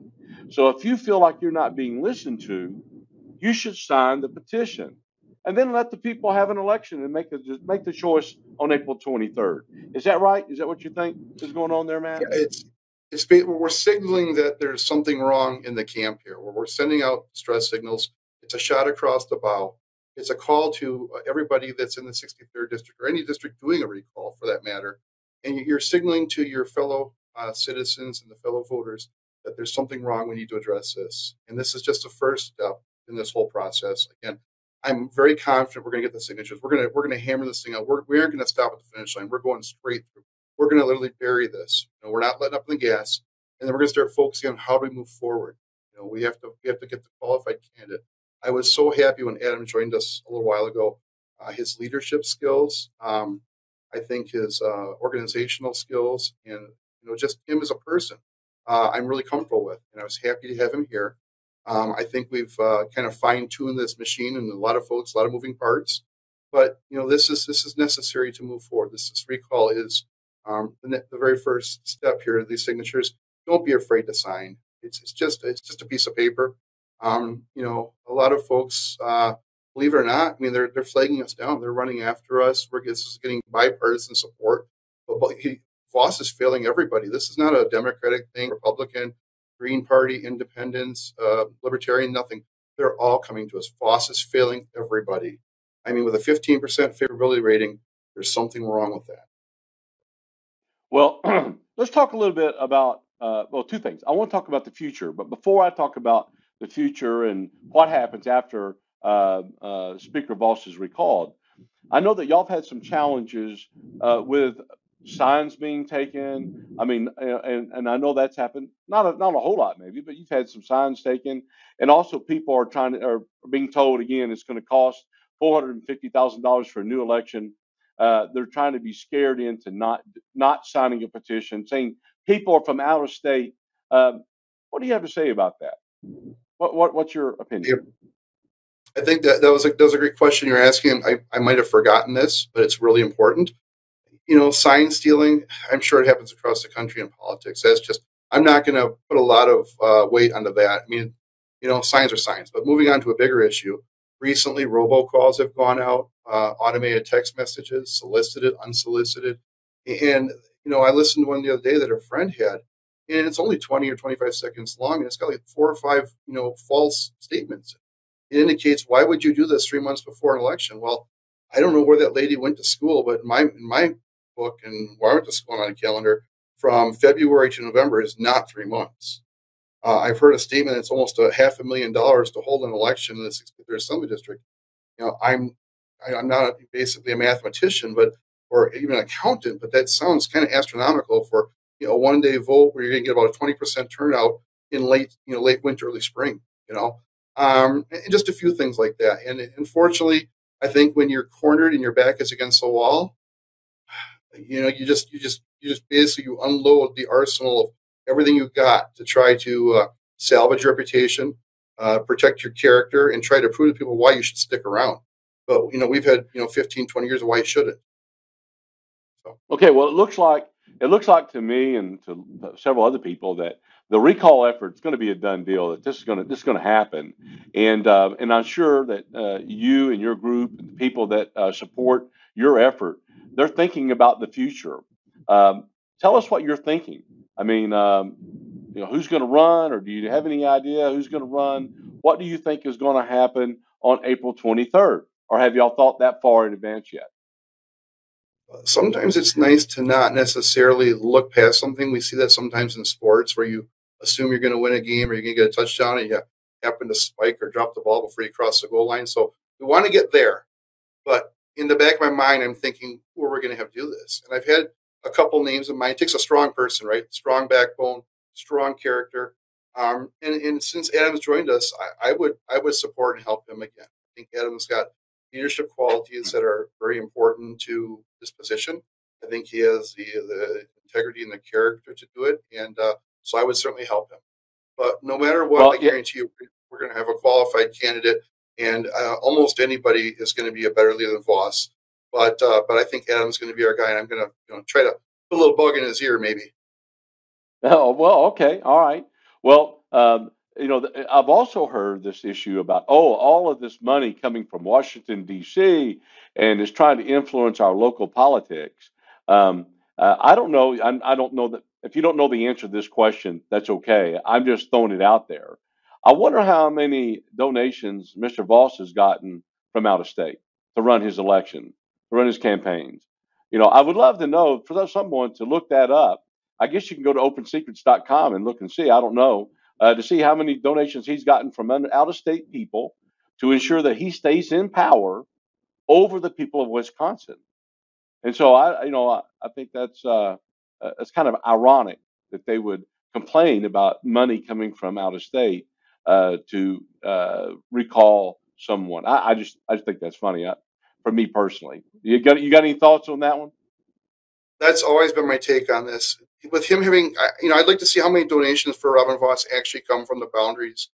B: So if you feel like you're not being listened to, you should sign the petition and then let the people have an election and make the make the choice on April 23rd. Is that right? Is that what you think is going on there, Matt?
J: Yeah, it's it's we're signaling that there's something wrong in the camp here. Where we're sending out stress signals. It's a shot across the bow. It's a call to uh, everybody that's in the 63rd district or any district doing a recall, for that matter, and you're signaling to your fellow uh, citizens and the fellow voters that there's something wrong. We need to address this, and this is just the first step in this whole process. Again, I'm very confident we're going to get the signatures. We're going to we're going to hammer this thing out. We're, we aren't going to stop at the finish line. We're going straight through. We're going to literally bury this. You know, we're not letting up on the gas, and then we're going to start focusing on how do we move forward. You know, we have to we have to get the qualified candidate. I was so happy when Adam joined us a little while ago. Uh, his leadership skills, um, I think his uh, organizational skills, and you know, just him as a person, uh, I'm really comfortable with, and I was happy to have him here. Um, I think we've uh, kind of fine tuned this machine, and a lot of folks, a lot of moving parts. But you know, this is this is necessary to move forward. This, this recall is um, the, the, very first step here. These signatures. Don't be afraid to sign. It's it's just it's just a piece of paper. Um, you know, a lot of folks, uh, believe it or not, I mean, they're they're flagging us down. They're running after us. We're getting bipartisan support. But, he, Vos is failing everybody. This is not a Democratic thing, Republican. Green Party, Independents, uh, Libertarian, nothing. They're all coming to us. Vos is failing everybody. I mean, with a 15% favorability rating, there's something wrong with that.
B: Well, let's talk a little bit about, uh, well, two things. I want to talk about the future, but before I talk about the future and what happens after uh, uh Speaker Vos is recalled, I know that y'all have had some challenges uh, with signs being taken. I mean, and, and I know that's happened. Not a, not a whole lot, maybe, but you've had some signs taken, and also people are trying to are being told again it's going to cost four hundred and fifty thousand dollars for a new election. Uh, they're trying to be scared into not not signing a petition, saying people are from out of state. Um, what do you have to say about that? What, what what's your opinion?
J: I think that that was a, that was a great question you're asking. I, I might have forgotten this, but it's really important you know, sign stealing, I'm sure it happens across the country in politics. That's just, I'm not going to put a lot of uh, weight onto that. I mean, you know, signs are signs. But moving on to a bigger issue, recently robocalls have gone out, uh, automated text messages, solicited, unsolicited. And, you know, I listened to one the other day that a friend had, and it's only 20 or 25 seconds long, and it's got like four or five, you know, false statements. It indicates why would you do this three months before an election? Well, I don't know where that lady went to school, but in my in my book and where I went to school on a calendar from February to November is not three months. Uh, I've heard a statement that's almost a half a million dollars to hold an election in the 63rd Assembly District. You know, I'm I'm not basically a mathematician, but or even an accountant, but that sounds kind of astronomical for you know one day vote where you're going to get about a 20% turnout in late you know late winter, early spring. You know, um, and just a few things like that. And unfortunately, I think when you're cornered and your back is against the wall, you know, you just you just you just basically you unload the arsenal of everything you got to try to uh, salvage reputation, uh, protect your character, and try to prove to people why you should stick around. But you know, we've had you know 15, 20 years of why you shouldn't.
B: So. Okay, well, it looks like it looks like to me and to several other people that the recall effort is going to be a done deal. That this is going to this is going to happen, and uh, and I'm sure that uh, you and your group and the people that uh, support your effort they're thinking about the future. Um, tell us what you're thinking. I mean, um, you know, who's going to run, or do you have any idea who's going to run? What do you think is going to happen on April 23rd, or have y'all thought that far in advance yet?
J: Sometimes it's nice to not necessarily look past something. We see that sometimes in sports where you assume you're going to win a game or you're going to get a touchdown and you happen to spike or drop the ball before you cross the goal line. So we want to get there, but in the back of my mind, I'm thinking, who are we going to have to do this? And I've had a couple names in mind. It takes a strong person, right? Strong backbone, strong character. Um, and, and since Adam's joined us, I, I, would I would support and help him again. I think Adam's got leadership qualities that are very important to this position. I think he has the the integrity and the character to do it, and uh, so I would certainly help him. But no matter what, well, I guarantee you, we're going to have a qualified candidate and uh, almost anybody is going to be a better leader than Vos. But uh, but I think Adam's going to be our guy, and I'm going to you know, try to put a little bug in his ear, maybe.
B: Oh well, okay, all right. Well, um, you know, I've also heard this issue about, oh, all of this money coming from Washington, D.C., and is trying to influence our local politics. Um, uh, I don't know. I, I, don't know that if you don't know the answer to this question, that's okay. I'm just throwing it out there. I wonder how many donations Mr. Vos has gotten from out of state to run his election, to run his campaigns. You know, I would love to know for someone to look that up. I guess you can go to opensecrets.com and look and see. I don't know uh, to see how many donations he's gotten from out of state people to ensure that he stays in power over the people of Wisconsin. And so I, you know, I, I think that's uh, uh, it's kind of ironic that they would complain about money coming from out of state uh, to uh, recall someone. I, I, just I just think that's funny I, for me personally. You got you got any thoughts on that one?
J: That's always been my take on this with him having, you know, I'd like to see how many donations for Robin Vos actually come from the boundaries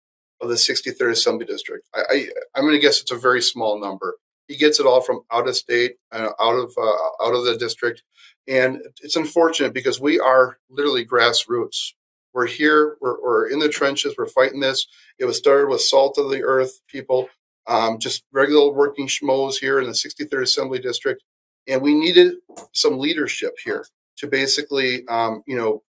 J: of the 63rd Assembly District. I, I I'm going to guess it's a very small number. He gets it all from out of state, uh, out of uh, out of the district, and it's unfortunate because we are literally grassroots. We're here. We're, we're in the trenches. We're fighting this. It was started with salt of the earth people, um, just regular working schmoes here in the 63rd Assembly District, and we needed some leadership here to basically, um, you know,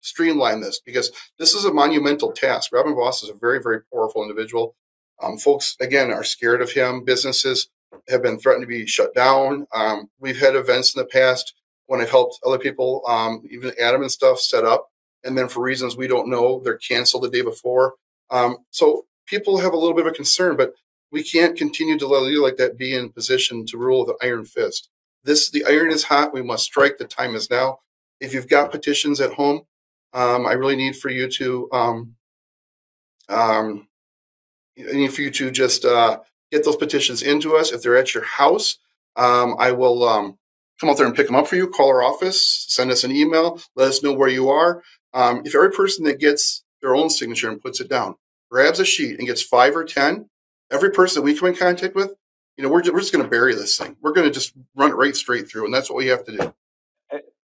J: streamline this because this is a monumental task. Robin Vos is a very, very powerful individual. Um, folks, again, are scared of him. Businesses have been threatened to be shut down. Um, we've had events in the past when I've helped other people, um, even Adam and stuff, set up. And then for reasons we don't know, they're canceled the day before. Um, so people have a little bit of a concern, but we can't continue to let a leader like that be in position to rule with an iron fist. This the iron is hot. We must strike. The time is now. If you've got petitions at home, um, I really need for you to um, um, I need for you to just uh, get those petitions into us. If they're at your house, um, I will um, come out there and pick them up for you. Call our office, send us an email, let us know where you are. Um, if every person that gets their own signature and puts it down, grabs a sheet and gets five or ten, every person that we come in contact with, you know, we're, we're just going to bury this thing. We're going to just run it right straight through, and that's what we have to do.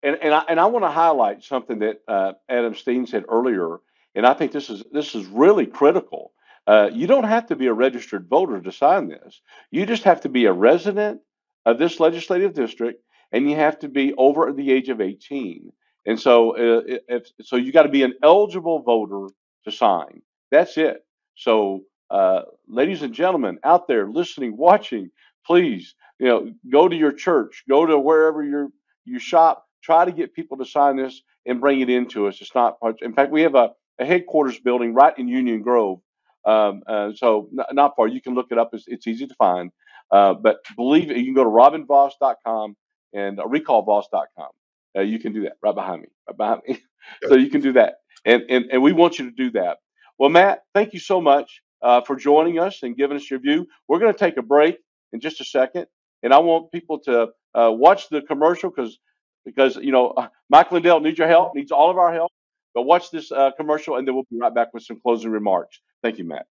B: And and I, and I want to highlight something that uh, Adam Steen said earlier, and I think this is this is really critical. Uh, you don't have to be a registered voter to sign this. You just have to be a resident of this legislative district, and you have to be over the age of 18. And so, uh, if, so you got to be an eligible voter to sign. That's it. So uh, ladies and gentlemen out there listening, watching, please, you know, go to your church, go to wherever you you shop, try to get people to sign this and bring it into us. It's not, in fact, we have a, a headquarters building right in Union Grove. Um, uh, so n- not far. You can look it up. It's, it's easy to find. Uh, but believe it, you can go to robinvos.com and uh, recallvos.com. Uh, you can do that right behind me, right behind me. so you can do that. And, and, and we want you to do that. Well, Matt, thank you so much uh, for joining us and giving us your view. We're going to take a break in just a second, and I want people to uh, watch the commercial because because you know uh, Mike Lindell needs your help, needs all of our help. But watch this uh, commercial, and then we'll be right back with some closing remarks. Thank you, Matt.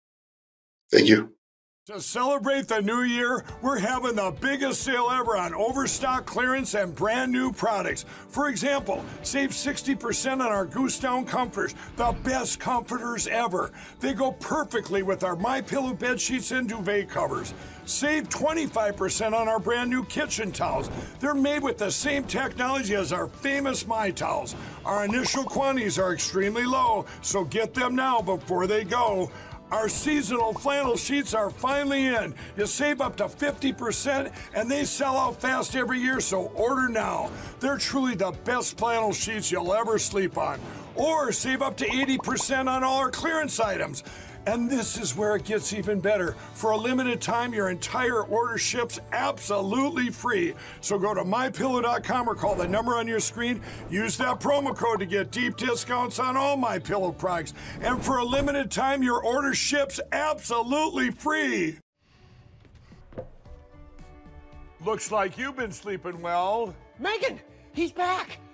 J: Thank you.
D: To celebrate the new year, we're having the biggest sale ever on overstock clearance and brand new products. For example, save 60% on our Goose Down comforters, the best comforters ever. They go perfectly with our My Pillow bed sheets and duvet covers. Save 25% on our brand new kitchen towels. They're made with the same technology as our famous My Towels. Our initial quantities are extremely low, so get them now before they go. Our seasonal flannel sheets are finally in. You save up to 50% and they sell out fast every year, so order now. They're truly the best flannel sheets you'll ever sleep on. Or save up to 80% on all our clearance items. And this is where it gets even better. For a limited time, your entire order ships absolutely free. So go to mypillow.com or call the number on your screen. Use that promo code to get deep discounts on all my pillow products. And for a limited time, your order ships absolutely free. Looks like you've been sleeping well.
E: Megan, he's back.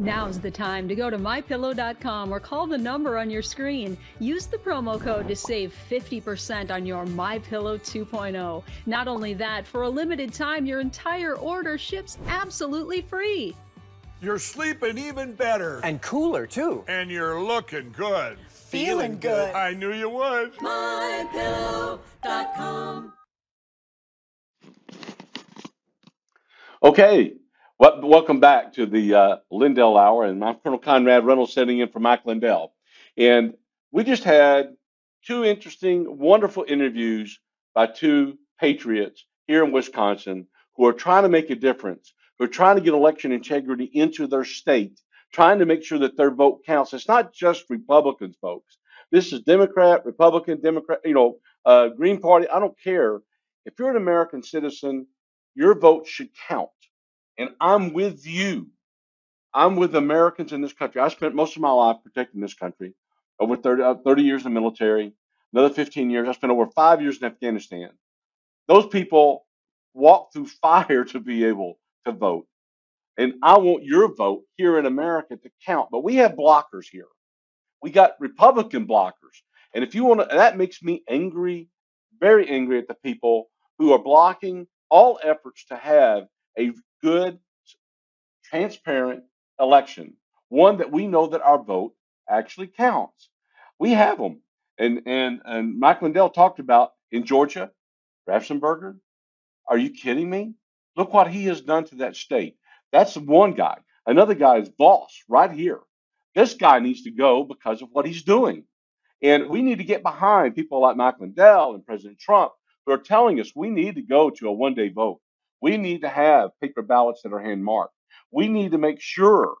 K: Now's the time to go to mypillow.com or call the number on your screen. Use the promo code to save 50% on your MyPillow 2.0. Not only that, for a limited time, your entire order ships absolutely free.
D: You're sleeping even better.
E: And cooler, too.
D: And you're looking good.
E: Feeling good.
D: I knew you would.
F: MyPillow.com.
B: Okay, well, welcome back to the uh, Lindell Hour, and I'm Colonel Conrad Reynolds sitting in for Mike Lindell. And we just had two interesting, wonderful interviews by two patriots here in Wisconsin who are trying to make a difference, who are trying to get election integrity into their state, trying to make sure that their vote counts. It's not just Republicans, folks. This is Democrat, Republican, Democrat, you know, uh, Green Party. I don't care. If you're an American citizen, your vote should count. And I'm with you. I'm with Americans in this country. I spent most of my life protecting this country, over 30, uh, 30 years in the military, another 15 years. I spent over five years in Afghanistan. Those people walked through fire to be able to vote. And I want your vote here in America to count. But we have blockers here. We got Republican blockers. And if you want to, that makes me angry, very angry at the people who are blocking all efforts to have a good, transparent election, one that we know that our vote actually counts. We have them. And, and, and Mike Lindell talked about in Georgia, Raffensperger. Are you kidding me? Look what he has done to that state. That's one guy. Another guy is Vos right here. This guy needs to go because of what he's doing. And we need to get behind people like Mike Lindell and President Trump who are telling us we need to go to a one day vote. We need to have paper ballots that are hand marked. We need to make sure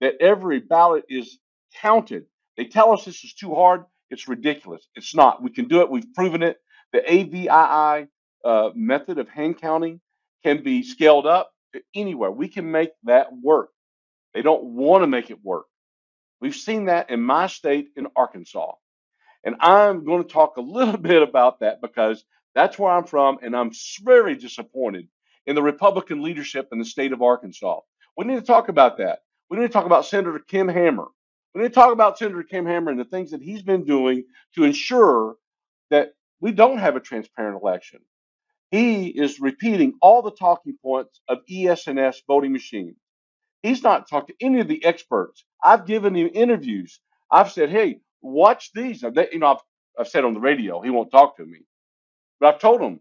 B: that every ballot is counted. They tell us this is too hard. It's ridiculous. It's not. We can do it. We've proven it. The AVII uh, method of hand counting can be scaled up anywhere. We can make that work. They don't want to make it work. We've seen that in my state in Arkansas. And I'm going to talk a little bit about that because that's where I'm from. And I'm very disappointed in the Republican leadership in the state of Arkansas. We need to talk about that. We need to talk about Senator Kim Hammer. We need to talk about Senator Kim Hammer and the things that he's been doing to ensure that we don't have a transparent election. He is repeating all the talking points of ES&S voting machines. He's not talked to any of the experts. I've given him interviews. I've said, hey, watch these. You know, I've, I've said on the radio, he won't talk to me. But I've told him,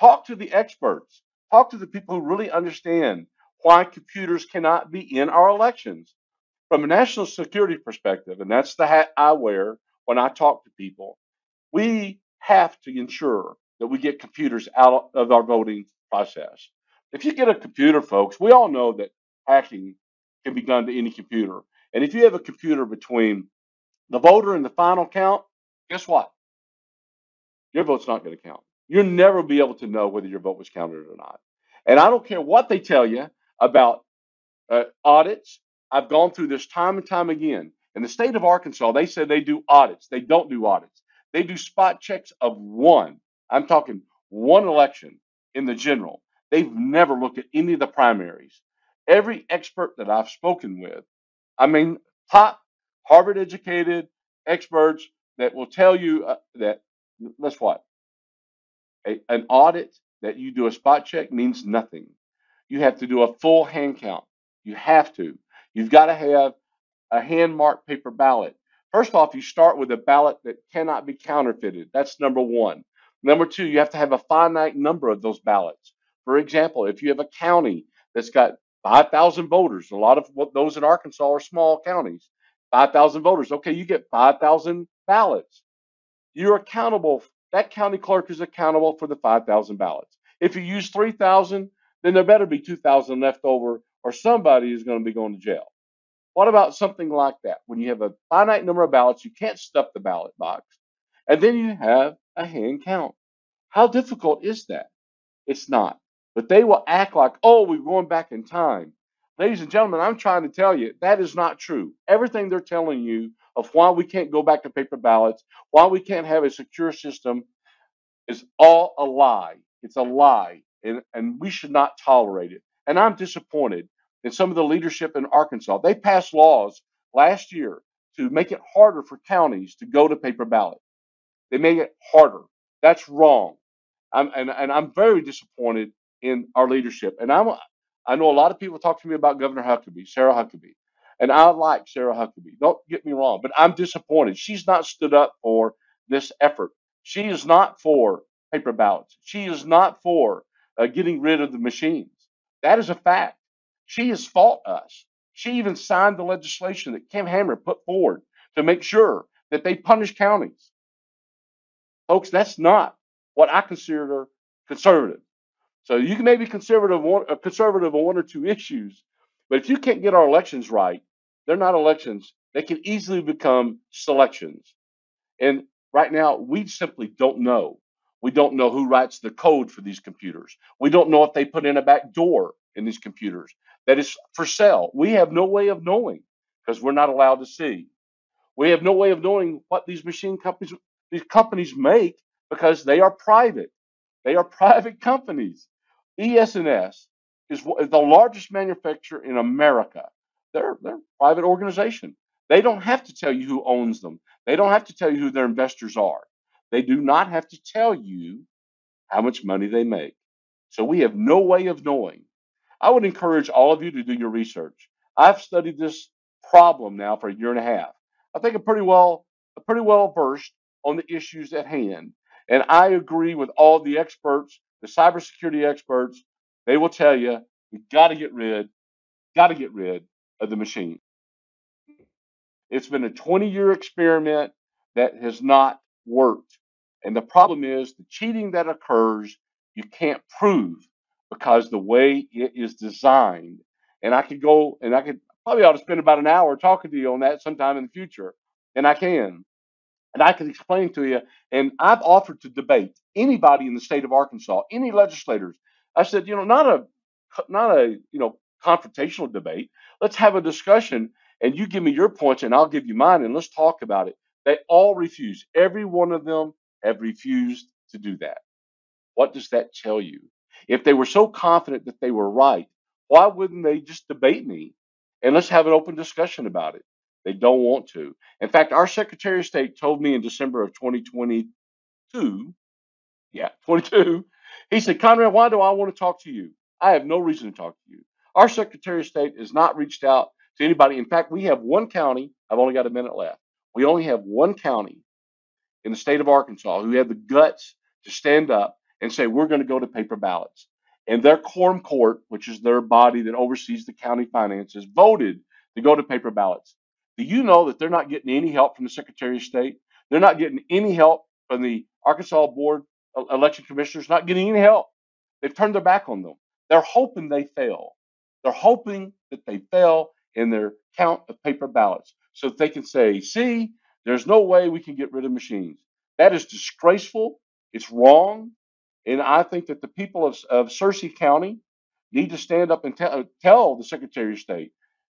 B: talk to the experts. Talk to the people who really understand why computers cannot be in our elections. From a national security perspective, and that's the hat I wear when I talk to people, we have to ensure that we get computers out of our voting process. If you get a computer, folks, we all know that hacking can be done to any computer. And if you have a computer between the voter and the final count, guess what? Your vote's not going to count. You'll never be able to know whether your vote was counted or not. And I don't care what they tell you about uh, audits. I've gone through this time and time again. In the state of Arkansas, they say they do audits. They don't do audits. They do spot checks of one. I'm talking one election in the general. They've never looked at any of the primaries. Every expert that I've spoken with, I mean, top Harvard educated experts that will tell you uh, that, let's what? A, an audit that you do a spot check means nothing. You have to do a full hand count. You have to. You've got to have a hand marked paper ballot. First off, you start with a ballot that cannot be counterfeited. That's number one. Number two, you have to have a finite number of those ballots. For example, if you have a county that's got 5,000 voters, a lot of those in Arkansas are small counties, 5,000 voters. Okay, you get 5,000 ballots. You're accountable. That county clerk is accountable for the 5,000 ballots. If you use 3,000, then there better be 2,000 left over, or somebody is going to be going to jail. What about something like that? When you have a finite number of ballots, you can't stuff the ballot box, and then you have a hand count. How difficult is that? It's not. But they will act like, oh, we're going back in time. Ladies and gentlemen, I'm trying to tell you that is not true. Everything they're telling you of why we can't go back to paper ballots, why we can't have a secure system, is all a lie. It's a lie, and, and we should not tolerate it. And I'm disappointed in some of the leadership in Arkansas. They passed laws last year to make it harder for counties to go to paper ballot. They made it harder. That's wrong. I'm, and, and I'm very disappointed in our leadership. And I'm, I know a lot of people talk to me about Governor Huckabee, Sarah Huckabee, and I like Sarah Huckabee. Don't get me wrong, but I'm disappointed. She's not stood up for this effort. She is not for paper ballots. She is not for uh, getting rid of the machines. That is a fact. She has fought us. She even signed the legislation that Kim Hammer put forward to make sure that they punish counties. Folks, that's not what I consider conservative. So you can maybe conservative one, uh, conservative on one or two issues, but if you can't get our elections right, they're not elections. They can easily become selections. And right now, we simply don't know. We don't know who writes the code for these computers. We don't know if they put in a back door in these computers that is for sale. We have no way of knowing because we're not allowed to see. We have no way of knowing what these machine companies these companies make because they are private. They are private companies. ES&S is the largest manufacturer in America. They're, they're a private organization. They don't have to tell you who owns them. They don't have to tell you who their investors are. They do not have to tell you how much money they make. So we have no way of knowing. I would encourage all of you to do your research. I've studied this problem now for a year and a half. I think I'm pretty well pretty well versed on the issues at hand. And I agree with all the experts, the cybersecurity experts. They will tell you we got to get rid, got to get rid of the machine. It's been a 20 year experiment that has not worked. And the problem is the cheating that occurs, you can't prove because the way it is designed. And I could go and I could probably ought to spend about an hour talking to you on that sometime in the future. And I can and I can explain to you. And I've offered to debate anybody in the state of Arkansas, any legislators. I said, you know, not a not a you know confrontational debate. Let's have a discussion, and you give me your points, and I'll give you mine, and let's talk about it. They all refuse. Every one of them have refused to do that. What does that tell you? If they were so confident that they were right, why wouldn't they just debate me and let's have an open discussion about it? They don't want to. In fact, our Secretary of State told me in December of 2022, yeah, 22, he said, Conrad, why do I want to talk to you? I have no reason to talk to you. Our Secretary of State has not reached out to anybody. In fact, we have one county, I've only got a minute left. We only have one county in the state of Arkansas who had the guts to stand up and say, we're going to go to paper ballots. And their quorum court, which is their body that oversees the county finances, voted to go to paper ballots. Do you know that they're not getting any help from the Secretary of State? They're not getting any help from the Arkansas Board election commissioners, not getting any help. They've turned their back on them. They're hoping they fail. They're hoping that they fail in their count of paper ballots so they can say, see, there's no way we can get rid of machines. That is disgraceful. It's wrong. And I think that the people of, of Searcy County need to stand up and te- uh, tell the Secretary of State,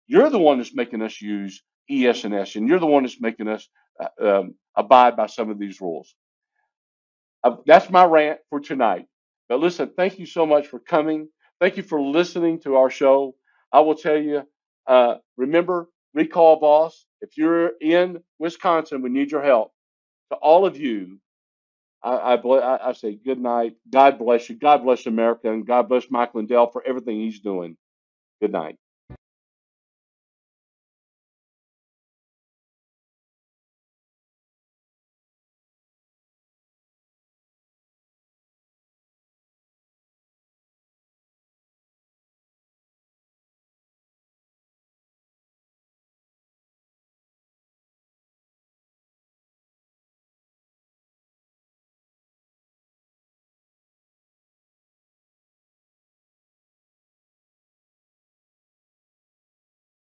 B: you're the one that's making us use ES&S, and you're the one that's making us uh, um, abide by some of these rules. Uh, that's my rant for tonight. But listen, thank you so much for coming. Thank you for listening to our show. I will tell you, uh, remember, recall Vos. If you're in Wisconsin, we need your help. To all of you, I, I, I say good night. God bless you. God bless America, and God bless Mike Lindell for everything he's doing. Good night.